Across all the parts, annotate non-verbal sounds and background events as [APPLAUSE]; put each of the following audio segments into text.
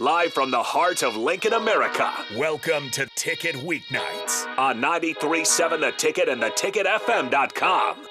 live from the heart of Lincoln, America. Welcome to Ticket Weeknights. On 93.7 The Ticket and theticketfm.com.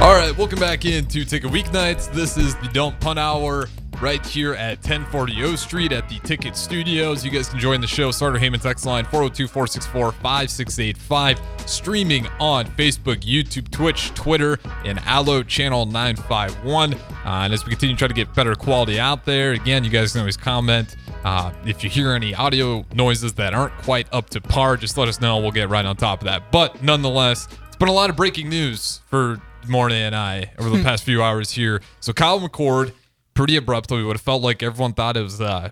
All right, welcome back into Ticket Weeknights. This is the Don't Punt Hour right here at 1040 O Street at the Ticket Studios. You guys can join the show. Starter Heyman text line 402 464 5685. Streaming on Facebook, YouTube, Twitch, Twitter, and Allo Channel 951. Uh, and as we continue to try to get better quality out there, again, you guys can always comment. Uh, if you hear any audio noises that aren't quite up to par, just let us know. We'll get right on top of that. But nonetheless, it's been a lot of breaking news for Mornay and I over the [LAUGHS] past few hours here. So Kyle McCord, pretty abruptly, would have felt like everyone thought it was uh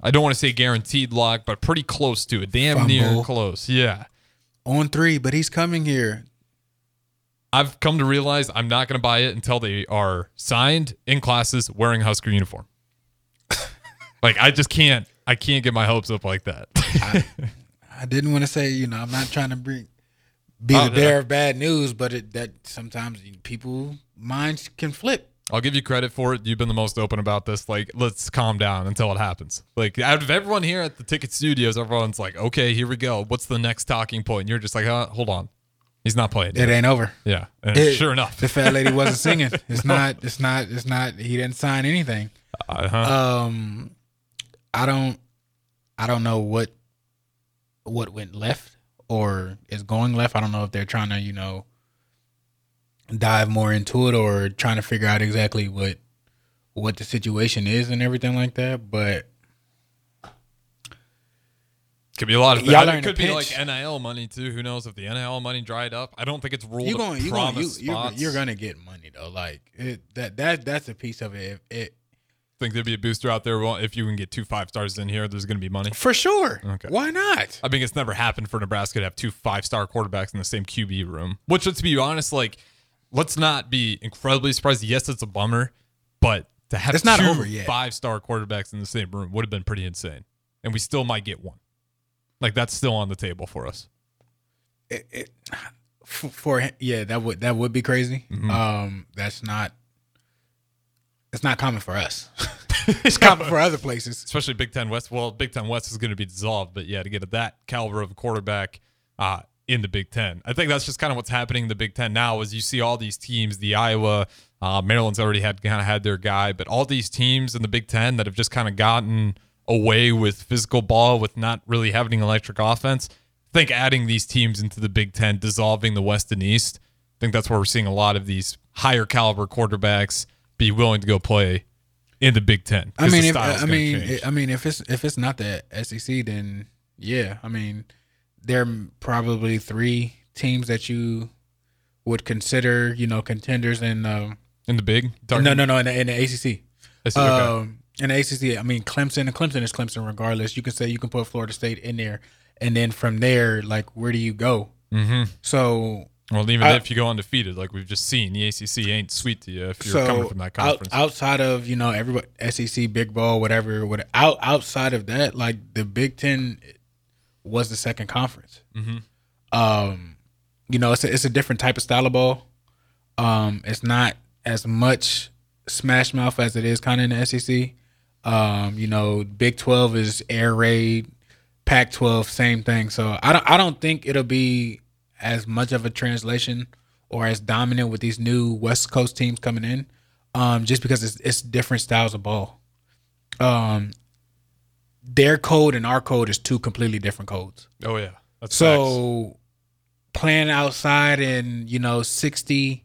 I don't want to say guaranteed lock, but pretty close to it. Damn near close. Yeah. on three, but he's coming here. I've come to realize I'm not going to buy it until they are signed in classes wearing Husker uniform. [LAUGHS] like I just can't I can't get my hopes up like that. I didn't want to say, you know, I'm not trying to bring be Oh, the bearer of bad news, but it, that sometimes people minds can flip. I'll give you credit for it. You've been the most open about this. Like, let's calm down until it happens. Like, out of everyone here at the ticket studios, everyone's like, okay, here we go. What's the next talking point? And you're just like, uh, hold on. He's not playing. It ain't over. Yeah. It- sure enough. the fat lady wasn't [LAUGHS] singing. It's not. It's not. It's not. He didn't sign anything. Uh-huh. Um, I don't. I don't know what what went left or is going left. I don't know if they're trying to, you know, dive more into it or trying to figure out exactly what what the situation is and everything like that. But could be a lot of that. It could be like. NIL money too. Who knows if the NIL money dried up? I don't think it's ruled you a going you going you, you're, you're gonna get money though. Like it, that that that's a piece of it. If it think there'd be a booster out there. Well, if you can get two five stars in here, there's going to be money. for sure. Okay. Why not? I mean, it's never happened for Nebraska to have two five star quarterbacks in the same QB room. Which, let's be honest, like, let's not be incredibly surprised. Yes, it's a bummer, but to have It's not two over yet. five star quarterbacks in the same room would have been pretty insane. And we still might get one. Like, that's still on the table for us. it, it f- for yeah that would that would be crazy Mm-hmm. um that's not it's not common for us [LAUGHS] [LAUGHS] it's common for other places especially Big Ten West. Well, Big Ten West is going to be dissolved, but yeah, to get that caliber of a quarterback uh, in the Big Ten, I think that's just kind of what's happening in the Big Ten now. Is you see all these teams, the Iowa, uh, Maryland's already had kind of had their guy, but all these teams in the Big Ten that have just kind of gotten away with physical ball, with not really having electric offense. I think adding these teams into the Big Ten, dissolving the West and East. I think that's where we're seeing a lot of these higher caliber quarterbacks be willing to go play in the Big Ten. i mean if, i mean change. i mean if it's if it's not the sec then yeah i mean there are probably three teams that you would consider you know contenders in um In the big? no no no in the, in the acc see, okay. Um, in the ACC, I mean Clemson and Clemson is Clemson regardless. You can say you can put Florida State in there, and then from there, like where do you go? mm-hmm. So Well, even I- if you go undefeated, like we've just seen, the ACC ain't sweet to you if you're so coming from that out, conference. outside of you know everybody SEC, Big Ball, whatever, what out outside of that, like the Big Ten was the second conference. Mhm. Um, you know, it's a, it's a different type of style of ball. Um, it's not as much smash mouth as it is kind of in the SEC. Um, you know, Big Twelve is air raid, Pac twelve, same thing. So I don't I don't think it'll be as much of a translation or as dominant with these new West Coast teams coming in. Um, just because it's it's different styles of ball. Um their code and our code is two completely different codes. oh yeah, that's facts. So playing outside in, you know, 60,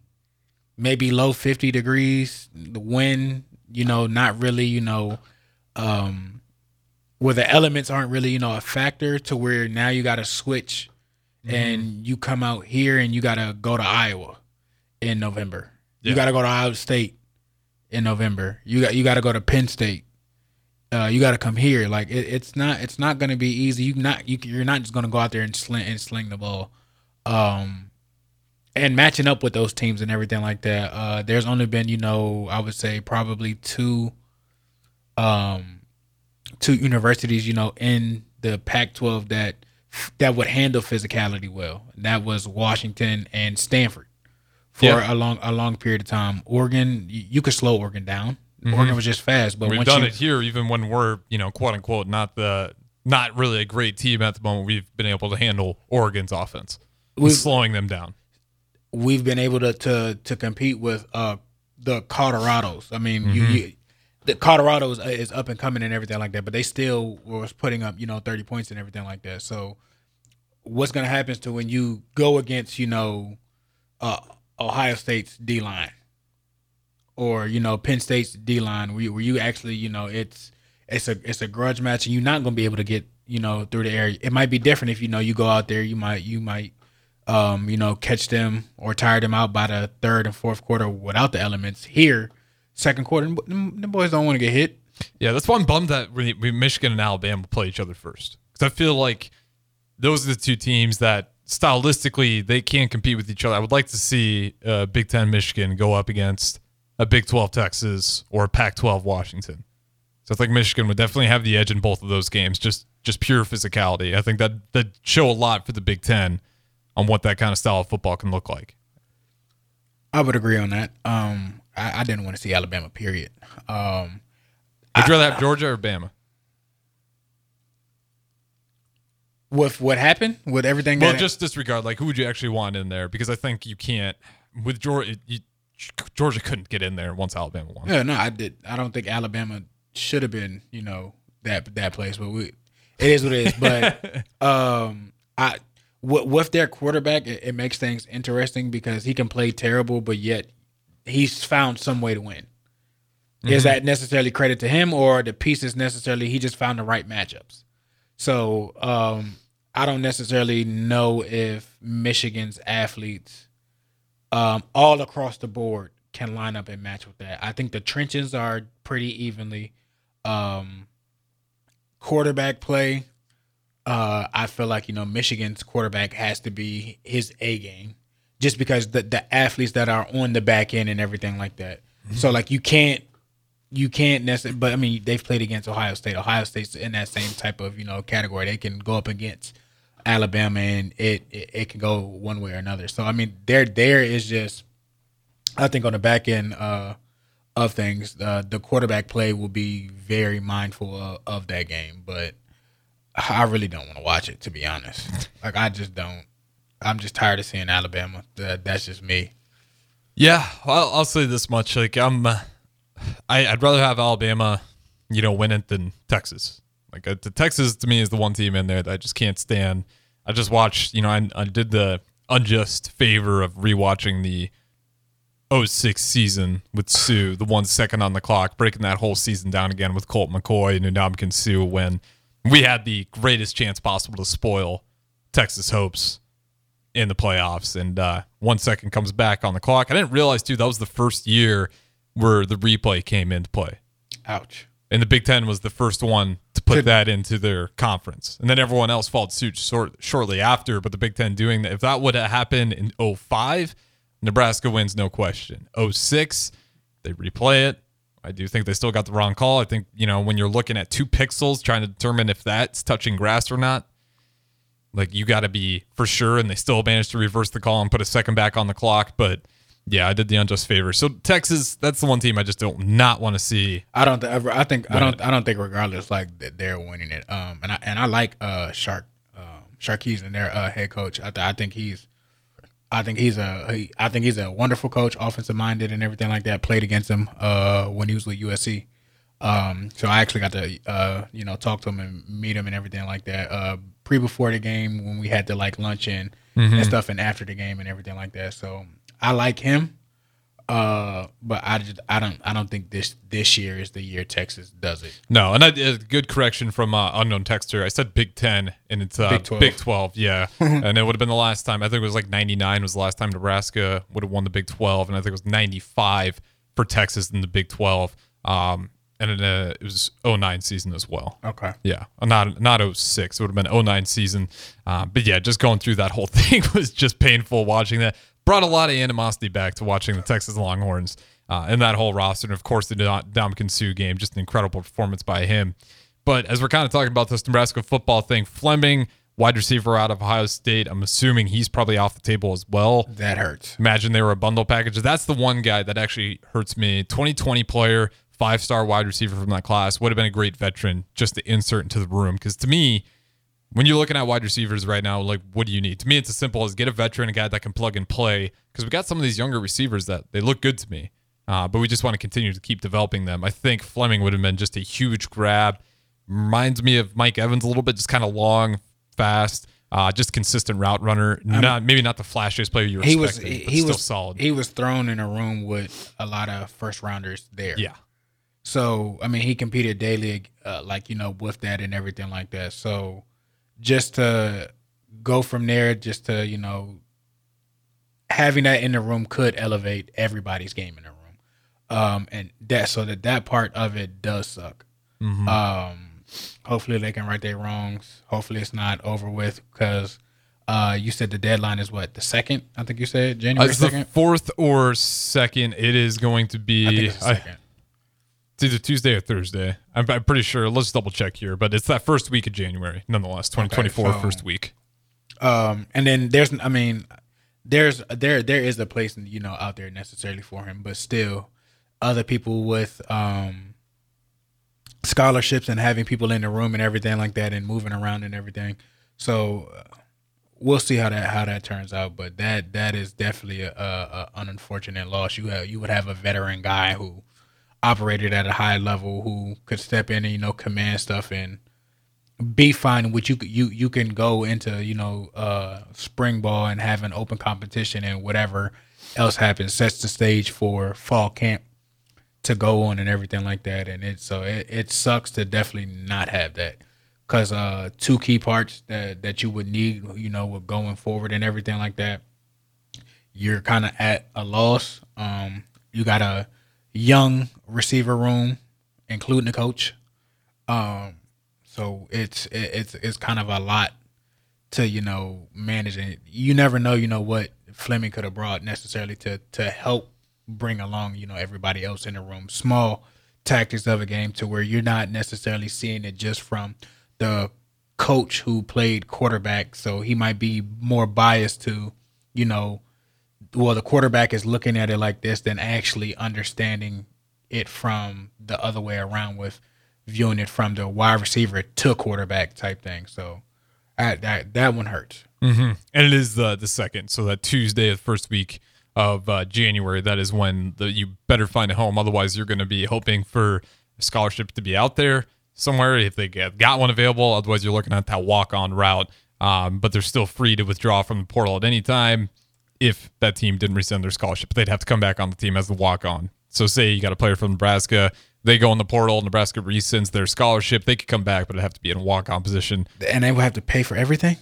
maybe low 50 degrees, the wind, you know, not really, you know, um where the elements aren't really, you know, a factor to where now you got to switch and you come out here and you got to go to Iowa in November. You got to go to Iowa State in November. You got you got to go to Penn State. Uh, you got to come here. Like it, it's not it's not going to be easy. You not you you're not just going to go out there and sling and sling the ball. Um, and matching up with those teams and everything like that. Uh, there's only been you know I would say probably two, um, two universities you know in the Pac-12 that that would handle physicality well. That was Washington and Stanford for Yeah. a long a long period of time. Oregon, you, you could slow Oregon down. Oregon was just fast, but Mm-hmm. We've once done you, it here, even when we're you know quote unquote not the not really a great team at the moment. We've been able to handle Oregon's offense, We've- slowing them down. we've been able to to to compete with uh the Colorados. I mean, you, Mm-hmm. you the Colorado is, is up and coming and everything like that, but they still was putting up you know thirty points and everything like that. So, what's gonna happen to when you go against you know uh, Ohio State's D line or you know Penn State's D line, where you, where you actually you know it's it's a it's a grudge match and you're not gonna be able to get you know through the air. It might be different if you know you go out there, you might you might um, you know, catch them or tire them out by the third and fourth quarter without the elements. Here, second quarter, them boys don't want to get hit. Yeah, that's why I'm bummed that we, we Michigan and Alabama play each other first because I feel like those are the two teams that stylistically they can't compete with each other. I would like to see uh, Big Ten Michigan go up against a Big Twelve Texas or a Pac-12 Washington. So I think Michigan would definitely have the edge in both of those games. Just just pure physicality. I think that that show a lot for the Big Ten on what that kind of style of football can look like. I would agree on that. Um, I, I didn't want to see Alabama. Period. Um, Would you rather have Georgia or Bama? with what happened, with everything. Well, just disregard. Like, who would you actually want in there? Because I think you can't with Georgia. You, Georgia couldn't get in there once Alabama won. yeah, no, I did. I don't think Alabama should have been, you know, that that place. But we, it is what it is. But [LAUGHS] um, I with, with their quarterback, it, it makes things interesting because he can play terrible, but yet he's found some way to win. Is that necessarily credit to him or the pieces necessarily he just found the right matchups? So um, I don't necessarily know if Michigan's athletes um, all across the board can line up and match with that. I think the trenches are pretty evenly. Um, quarterback play, uh, I feel like you know Michigan's quarterback has to be his A game, just because the the athletes that are on the back end and everything like that. So like you can't you can't necessarily. But I mean they've played against Ohio State. Ohio State's in that same type of you know category. They can go up against Alabama and it it, it can go one way or another. So I mean there there is just I think on the back end uh, of things, uh, the quarterback play will be very mindful of, of that game. But I really don't want to watch it, to be honest. Like I just don't. I'm just tired of seeing Alabama. That, that's just me. Yeah, I'll, I'll say this much: like I'm, uh, I, I'd rather have Alabama, you know, win it than Texas. Like uh, Texas to me is the one team in there that I just can't stand. I just watched, you know, I, I did the unjust favor of rewatching the 06 season with Suh, the one second on the clock, breaking that whole season down again with Colt McCoy and Ndamukong Suh when we had the greatest chance possible to spoil Texas hopes in the playoffs. And uh, one second comes back on the clock. I didn't realize, too, that was the first year where the replay came into play. Ouch. And the Big Ten was the first one to put that into their conference. And then everyone else followed suit short, shortly after. But the Big Ten doing that, if that would have happened in 05, Nebraska wins, no question. 06, they replay it. I do think they still got the wrong call. I think, you know, when you're looking at two pixels trying to determine if that's touching grass or not, like you got to be for sure. And they still managed to reverse the call and put a second back on the clock. But yeah, I did the unjust favor. So Texas, that's the one team I just don't not want to see. I don't ever. I think I don't. I don't think regardless, like that they're winning it. Um, and I and I like uh Shark, um, Sharkees and their uh, head coach. I, th- I think he's, I think he's a, he, I think he's a wonderful coach, offensive minded and everything like that. Played against him uh when he was with USC. Um, so I actually got to uh you know talk to him and meet him and everything like that. Uh, pre before the game when we had to like lunch and and stuff, and after the game and everything like that. So I like him. Uh, but I just I don't I don't think this this year is the year Texas does it. No, and I did good correction from uh, unknown texter. I said Big Ten, and it's uh, Big 12. Big Twelve. Yeah, [LAUGHS] and it would have been the last time. I think it was like '99 was the last time Nebraska would have won the Big Twelve, and I think it was '95 for Texas in the Big Twelve. Um, and it, uh, it was 09 season as well. Okay. Yeah, not not 06. It would have been 09 season. Um, but yeah, just going through that whole [LAUGHS] thing was just painful watching that. Brought a lot of animosity back to watching the Texas Longhorns uh, and that whole roster. And of course, the Dom Suh game, just an incredible performance by him. But as we're kind of talking about this Nebraska football thing, Fleming, wide receiver out of Ohio State, I'm assuming he's probably off the table as well. That hurts. Imagine they were a bundle package. That's the one guy that actually hurts me. 2020 player, five star wide receiver from that class, would have been a great veteran just to insert into the room. Because to me, when you're looking at wide receivers right now, like what do you need? To me, it's as simple as get a veteran, a guy that can plug and play. Because we got some of these younger receivers that they look good to me, uh, but we just want to continue to keep developing them. I think Fleming would have been just a huge grab. Reminds me of Mike Evans a little bit, just kind of long, fast, uh, just consistent route runner. Not maybe not the flashiest player you He expected, was he, but he still was solid. He was thrown in a room with a lot of first rounders there. yeah, So I mean, he competed daily, uh, like you know, with that and everything like that. So just to go from there, just to you know, having that in the room could elevate everybody's game in the room. Um, and that so that that part of it does suck. Mm-hmm. Um, hopefully they can right their wrongs. Hopefully it's not over with because. Uh, you said the deadline is what the second? I think you said Uh, January it's the second. fourth or second. It is going to be. I the I- second. It's either Tuesday or Thursday. I'm, I'm pretty sure. Let's double check here, but it's that first week of January, nonetheless. 2024 so- first week. Um, and then there's, I mean, there's there there is a place you know out there necessarily for him, but still, other people with um scholarships and having people in the room and everything like that, and moving around and everything. So uh, we'll see how that how that turns out. But that that is definitely a, a, a an unfortunate loss. You have you would have a veteran guy who operated at a high level who could step in and you know command stuff and be fine which you you you can go into you know uh spring ball and have an open competition and whatever else happens sets the stage for fall camp to go on and everything like that. And it so it, it sucks to definitely not have that because uh two key parts that that you would need you know with going forward and everything like that you're kind of at a loss. Um you got a young receiver room including the coach um so it's it, it's it's kind of a lot to you know manage it. You never know, you know what Fleming could have brought necessarily to to help bring along you know everybody else in the room. Small tactics of a game to where you're not necessarily seeing it just from the coach who played quarterback, so he might be more biased to you know well the quarterback is looking at it like this than actually understanding it from the other way around with viewing it from the wide receiver to quarterback type thing. So I, that that one hurts. Mm-hmm. And it is the the second, so that Tuesday of the first week of uh, January, that is when the, you better find a home. Otherwise, you're going to be hoping for scholarship to be out there somewhere if they get got one available. Otherwise, you're looking at that walk on route. Um, but they're still free to withdraw from the portal at any time if that team didn't rescind their scholarship. They'd have to come back on the team as the walk on. So, say you got a player from Nebraska, they go in the portal, Nebraska rescinds their scholarship, they could come back, but it'd have to be in a walk on position. And they would have to pay for everything,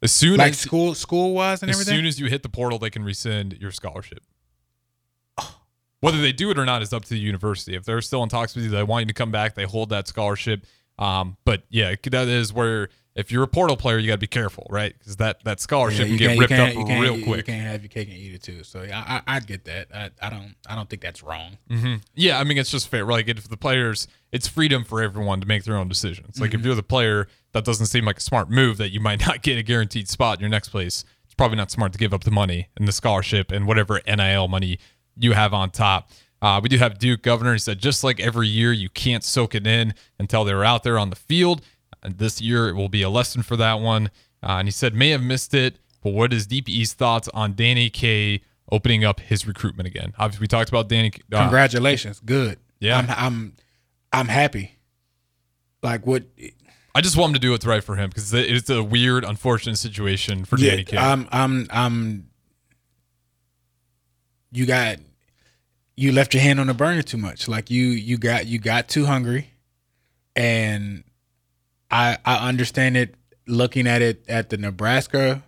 As soon like as school school wise and as everything. As soon as you hit the portal, they can rescind your scholarship. Whether they do it or not is up to the university. If they're still in talks with you, they want you to come back. They hold that scholarship. Um, but yeah, that is where if you're a portal player, you got to be careful, right? Because that that scholarship you can get ripped up can't- you can't- real you- quick. You can't have your cake and eat it too. So yeah, I, I, I get that. I, I don't I don't think that's wrong. hmm Yeah, I mean it's just fair. Like if the players, it's freedom for everyone to make their own decisions. Like if you're the player, that doesn't seem like a smart move. That you might [LAUGHS] not get a guaranteed spot in your next place. It's probably not smart to give up the money and the scholarship and whatever NIL money you have on top. Uh, we do have Duke Governor. He said just like every year, you can't soak it in until they're out there on the field. And this year it will be a lesson for that one. Uh, and he said may have missed it, but what is Deep East thoughts on Danny K opening up his recruitment again? Obviously, we talked about Danny. Uh, Congratulations, good. Yeah. I'm I'm I'm happy. Like what? I just want him to do what's right for him because it's a weird, unfortunate situation for Danny K. I'm I'm I'm. You got, you left your hand on the burner too much. Like you you got you got too hungry, and I I understand it. Looking at it at the Nebraska,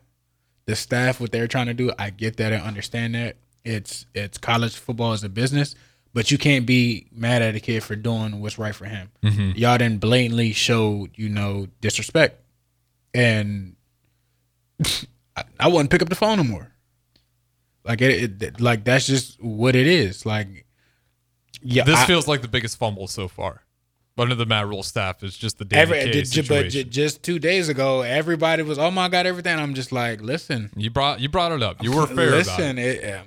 the staff what they're trying to do, I get that and understand that. It's it's college football is a business, but you can't be mad at a kid for doing what's right for him. Mm-hmm. Y'all didn't blatantly show you know disrespect, and [LAUGHS] I, I wouldn't pick up the phone no more. Like it, it like that's just what it is. Like yeah, this I- feels like the biggest fumble so far. Under the Matt Rhule staff is just the Danny Every, ju- but ju- just two days ago, everybody was, oh my god, everything. I'm just like, listen, you brought you brought it up. You were fair about listen, it. it.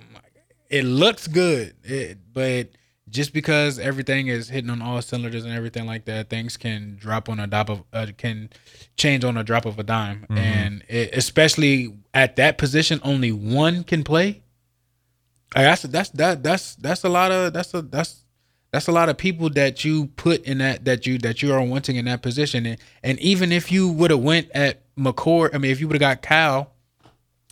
it looks good, it, but just because everything is hitting on all cylinders and everything like that, things can drop on a drop of uh, can change on a drop of a dime, Mm-hmm. and it, especially at that position, only one can play. Like that's that's that that's that's a lot of that's a that's that's a lot of people that you put in that that you that you are wanting in that position, and and even if you would have went at McCord, I mean, if you would have got Kyle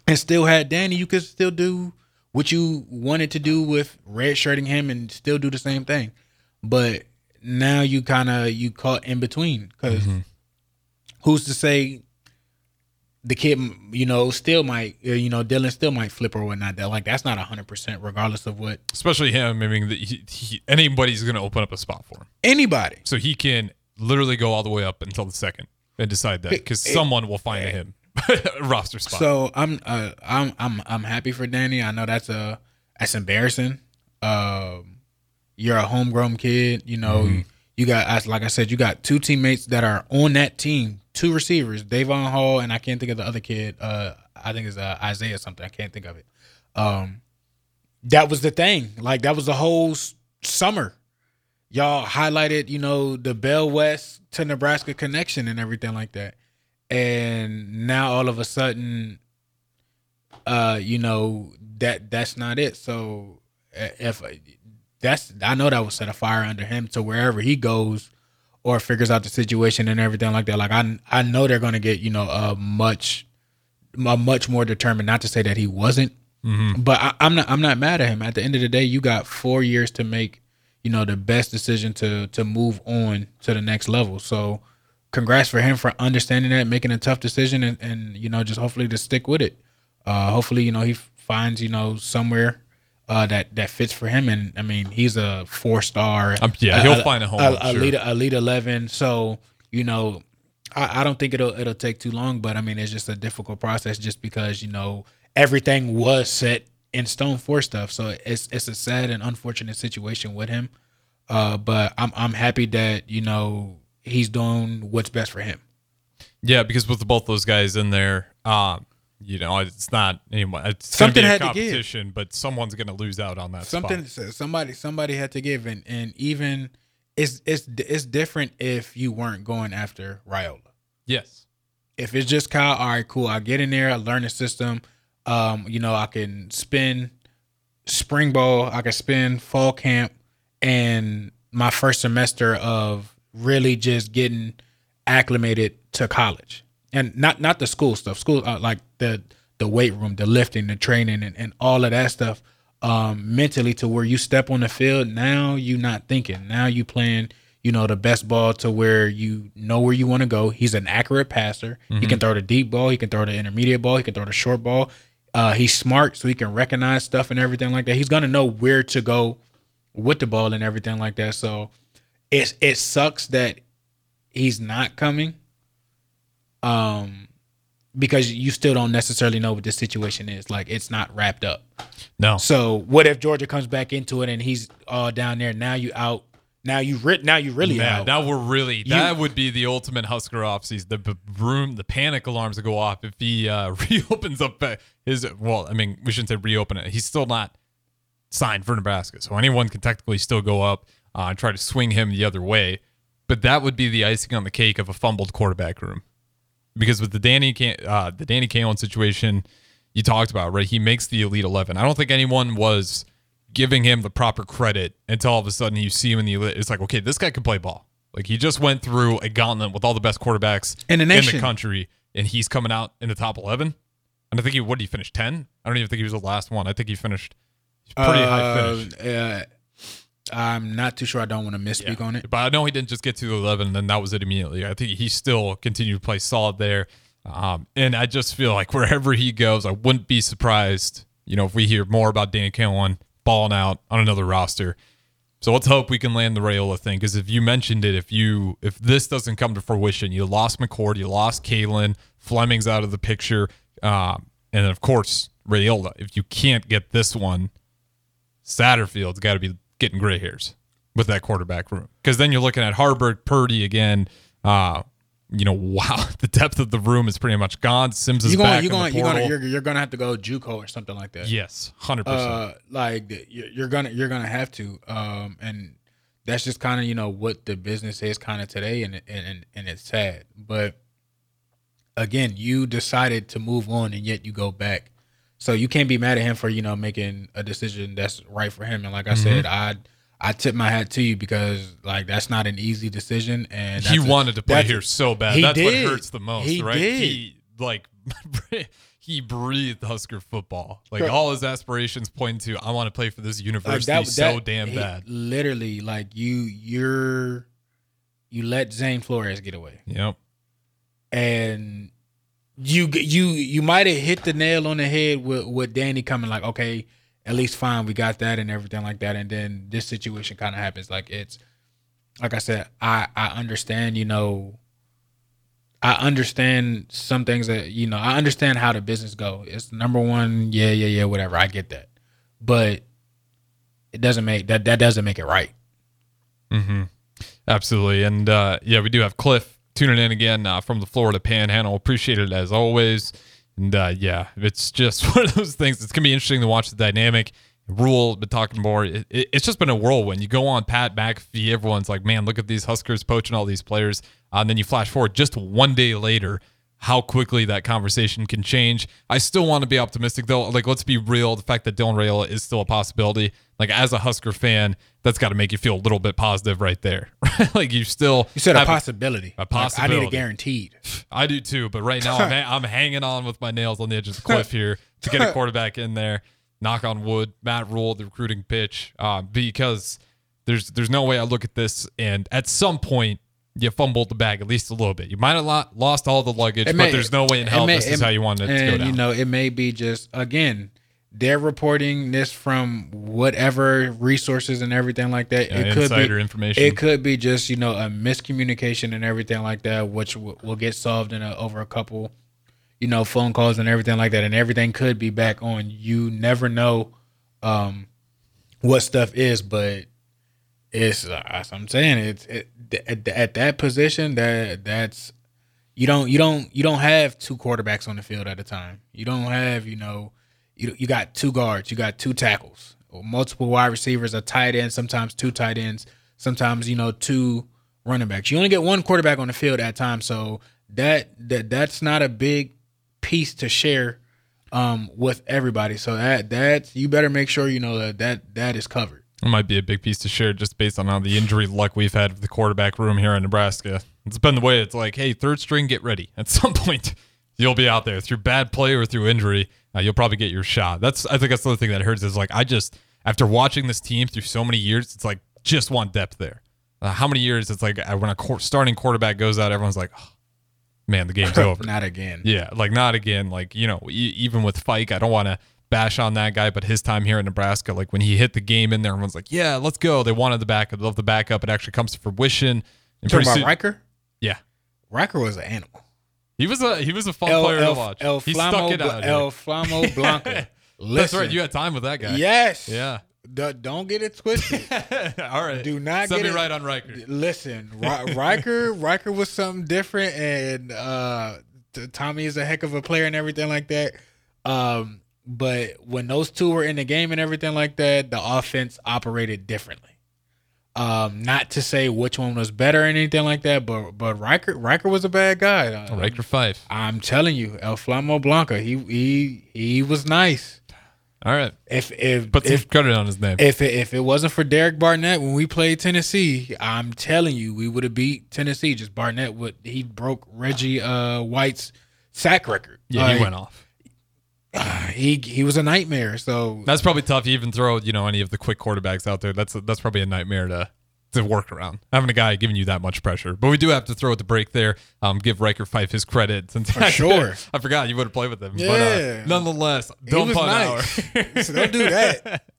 and still had Danny, you could still do what you wanted to do with redshirting him and still do the same thing. But now you kind of you caught in between because mm-hmm. who's to say the kid, you know, still might, uh, you know, Dylan still might flip or whatnot. That like that's not hundred percent, regardless of what Especially him. I mean, the, he, he, anybody's going to open up a spot for him, anybody. so he can literally go all the way up until the second and decide that because someone will find him a [LAUGHS] roster spot. So I'm uh, I'm I'm I'm happy for Danny. I know that's a that's embarrassing. Um, you're a homegrown kid. You know, you got like I said, you got two teammates that are on that team, two receivers, Davon Hall, and I can't think of the other kid. Uh, I think it's uh, Isaiah something. I can't think of it. Um, that was the thing. Like that was the whole s- summer. Y'all highlighted, you know, the Bell West to Nebraska connection and everything like that. And now all of a sudden, uh, you know, that that's not it. So uh, if that's I know that will set a fire under him to wherever he goes or figures out the situation and everything like that. Like I I know they're gonna get, you know, a much a much more determined, not to say that he wasn't but I, I'm not. I'm not mad at him. At the end of the day, you got four years to make, you know, the best decision to to move on to the next level. So, congrats for him for understanding that, making a tough decision, and, and you know, just hopefully to stick with it. Uh, hopefully, you know, he finds you know somewhere uh, that that fits for him. And I mean, he's a four star. Um, yeah, he'll find a home, I'm sure. elite, elite eleven. So you know, I, I don't think it'll it'll take too long, but I mean it's just a difficult process just because you know everything was set in stone for stuff. So it's it's a sad and unfortunate situation with him. Uh, but I'm I'm happy that you know he's doing what's best for him. Yeah, because with both those guys in there, um, you know, it's not anyone. It's Something had to give. competition, but someone's going to lose out on that Something spot. somebody somebody had to give, and and even it's it's it's different if you weren't going after Raiola. Yes. if it's just Kyle, all right, cool. I get in there, I learn the system. Um, you know, I can spin spring ball, I can spin fall camp, and my first semester of really just getting acclimated to college, and not not the school stuff, school uh, like the the weight room, the lifting, the training, and, and all of that stuff. Um, mentally to where you step on the field, now you're not thinking. Now you playing you know, the best ball to where you know where you want to go. He's an accurate passer. He can throw the deep ball. He can throw the intermediate ball. He can throw the short ball. Uh, he's smart, so he can recognize stuff and everything like that. He's gonna know where to go with the ball and everything like that. So it it sucks that he's not coming. Um, because you still don't necessarily know what the situation is. Like it's not wrapped up. No. So what if Georgia comes back into it and he's all down there? Now you out. Now you ri- now you really Man, out. that we're really that would be the ultimate Husker offseason. The b- room, the panic alarms that go off if he uh, [LAUGHS] reopens up uh, his. Well, I mean, we shouldn't say reopen it. He's still not signed for Nebraska, so anyone can technically still go up uh, and try to swing him the other way. But that would be the icing on the cake of a fumbled quarterback room, because with the Danny Can- uh, the Danny Kaelin situation you talked about, right? He makes the elite eleven. I don't think anyone was giving him the proper credit until all of a sudden you see him in the elite. It's like, okay, this guy can play ball. Like he just went through a gauntlet with all the best quarterbacks In the in the country, and he's coming out in the top eleven. And I think he what did he finish ten? I don't even think he was the last one. I think he finished pretty high Uh, finish. uh, I'm not too sure. I don't want to misspeak on it. But I know he didn't just get to the 11 and then that was it immediately. I think he still continued to play solid there. Um, and I just feel like wherever he goes, I wouldn't be surprised, you know, if we hear more about Danny Kaelin balling out on another roster. So let's hope we can land the Raiola thing. Because if you mentioned it, if you if this doesn't come to fruition, you lost McCord, you lost Kaelin, Fleming's out of the picture, um, and then of course Raiola. If you can't get this one, Satterfield's got to be getting gray hairs. with that quarterback room. Because then you're looking at Haarberg, Purdy again. Uh, you know, [LAUGHS] wow, the depth of the room is pretty much gone. Sims is You're back going, you're going, you're going, you're, you're going to have to go JUCO or something like that. yes, hundred percent. uh, like you're you're gonna you're gonna have to, um, and that's just kind of you know what the business is kind of today, and and and it's sad, but again, you decided to move on, and yet you go back, so you can't be mad at him for you know making a decision that's right for him, and like I mm-hmm. said, I. I tip my hat to you because like that's not an easy decision, and he a- wanted to play here so bad. He That's did. what hurts the most, He right? did. He like [LAUGHS] he breathed Husker football. Like all his aspirations point to, I want to play for this university that- so that- damn bad. Literally, like you, you're, you let Zane Flores get away, Yep. and you, you, you might have hit the nail on the head with with Danny coming. Like, okay, at least fine, we got that and everything like that. And then this situation kind of happens. Like it's, like I said, I I understand. You know, I understand some things that you know. I understand how the business go. It's number one. Yeah, yeah, yeah. Whatever. I get that, but it doesn't make that that doesn't make it right. Mm-hmm. Absolutely. And uh, yeah, we do have Cliff tuning in again uh, from the Florida Panhandle. Appreciate it as always. And uh, yeah, it's just [LAUGHS] one of those things. It's gonna be interesting to watch the dynamic. Rhule been talking more. It, it- it's just been a whirlwind. You go on Pat McAfee, everyone's like, "Man, look at these Huskers poaching all these players." Uh, and then you flash forward just one day later, how quickly that conversation can change. I still want to be optimistic though. Like, let's be real. The fact that Dylan Raiola is still a possibility, like as a Husker fan, that's got to make you feel a little bit positive right there. [LAUGHS] like you still You said a possibility. A Like, I need possibility. a guaranteed. I do too, but right now I'm, [LAUGHS] ha- I'm hanging on with my nails on the edge of the cliff here to get a [LAUGHS] quarterback in there. Knock on wood. Matt Rhule, the recruiting pitch, uh, because there's there's no way I look at this and at some point you fumbled the bag at least a little bit. You might have lost all the luggage, It but there's no way in hell may- this is it- how you wanted it to go down. you know, it may be just again, they're reporting this from whatever resources and everything like that. Yeah, it could insider be information. It could be just you know a miscommunication and everything like that, which w- will get solved in a, over a couple, you know, phone calls and everything like that, and everything could be back on. You never know um, what stuff is, but it's uh, as I'm saying it's it, at, at that position that that's you don't you don't you don't have two quarterbacks on the field at a time. You don't have you know you you got two guards, you got two tackles, multiple wide receivers, a tight end, sometimes two tight ends, sometimes you know two running backs. You only get one quarterback on the field at a time, so that that that's not a big piece to share um with everybody. So that that you better make sure you know that that that is covered. It might be a big piece to share just based on how the injury luck we've had with the quarterback room here in Nebraska. It's been the way it's like, hey, third string, get ready. [LAUGHS] At some point, you'll be out there through bad play or through injury. Uh, you'll probably get your shot. That's I think that's the other thing that hurts is like I just after watching this team through so many years, it's like just want depth there. Uh, how many years it's like uh, when a starting quarterback goes out, everyone's like, oh, man, the game's [LAUGHS] over. Not again. Yeah, like not again. Like you know, e- even with Fyfe, I don't want to bash on that guy, but his time here in Nebraska, like when he hit the game in there, everyone's like, "Yeah, let's go." They wanted the backup, love the backup. It actually comes to fruition. And Talking about soon- Ryker? yeah, Ryker was an animal. he was a he was a fun El, player El, to watch. El he Flamo, stuck it out. El. Flamo. [LAUGHS] Listen, That's right. You had time with that guy. yes. Yeah. D- don't get it twisted. [LAUGHS] All right. Do not set get me it- right on Ryker. Listen, Ri- [LAUGHS] Ryker, Ryker was something different, and uh, t- Tommy is a heck of a player and everything like that. Um, but when those two were in the game and everything like that, the offense operated differently. Um, not to say which one was better or anything like that, but but Ryker Ryker was a bad guy. Uh, Ryker Fyfe. I'm telling you, El Flamo Blanca, he he he was nice. All right. If if Put some if credit on his name. if it, if it wasn't for Derek Barnett when we played Tennessee, I'm telling you, we would have beat Tennessee. Just Barnett would he broke Reggie uh, White's sack record. yeah, he went off. [SIGHS] He he was a nightmare. So That's probably tough. You even throw, you know, any of the quick quarterbacks out there. That's that's probably a nightmare to to work around. Having a guy giving you that much pressure. But we do have to throw at the break there. Um, give Ryker Fyfe his credit. Since For [LAUGHS] sure. I forgot you would have played with him. But Yeah. uh, nonetheless, was punt nice. hour. So don't do that. [LAUGHS]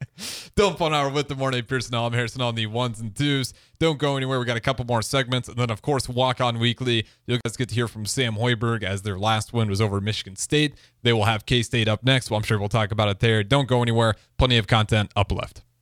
Don't Fun Hour with the Morning Pearson. I'm Harrison on the ones and twos. Don't go anywhere. We got a couple more segments. And then, of course, Walk On Weekly. You guys get to hear from Sam Hoiberg as their last win was over Michigan State. They will have K State up next. Well, I'm sure we'll talk about it there. Don't go anywhere. Plenty of content up left.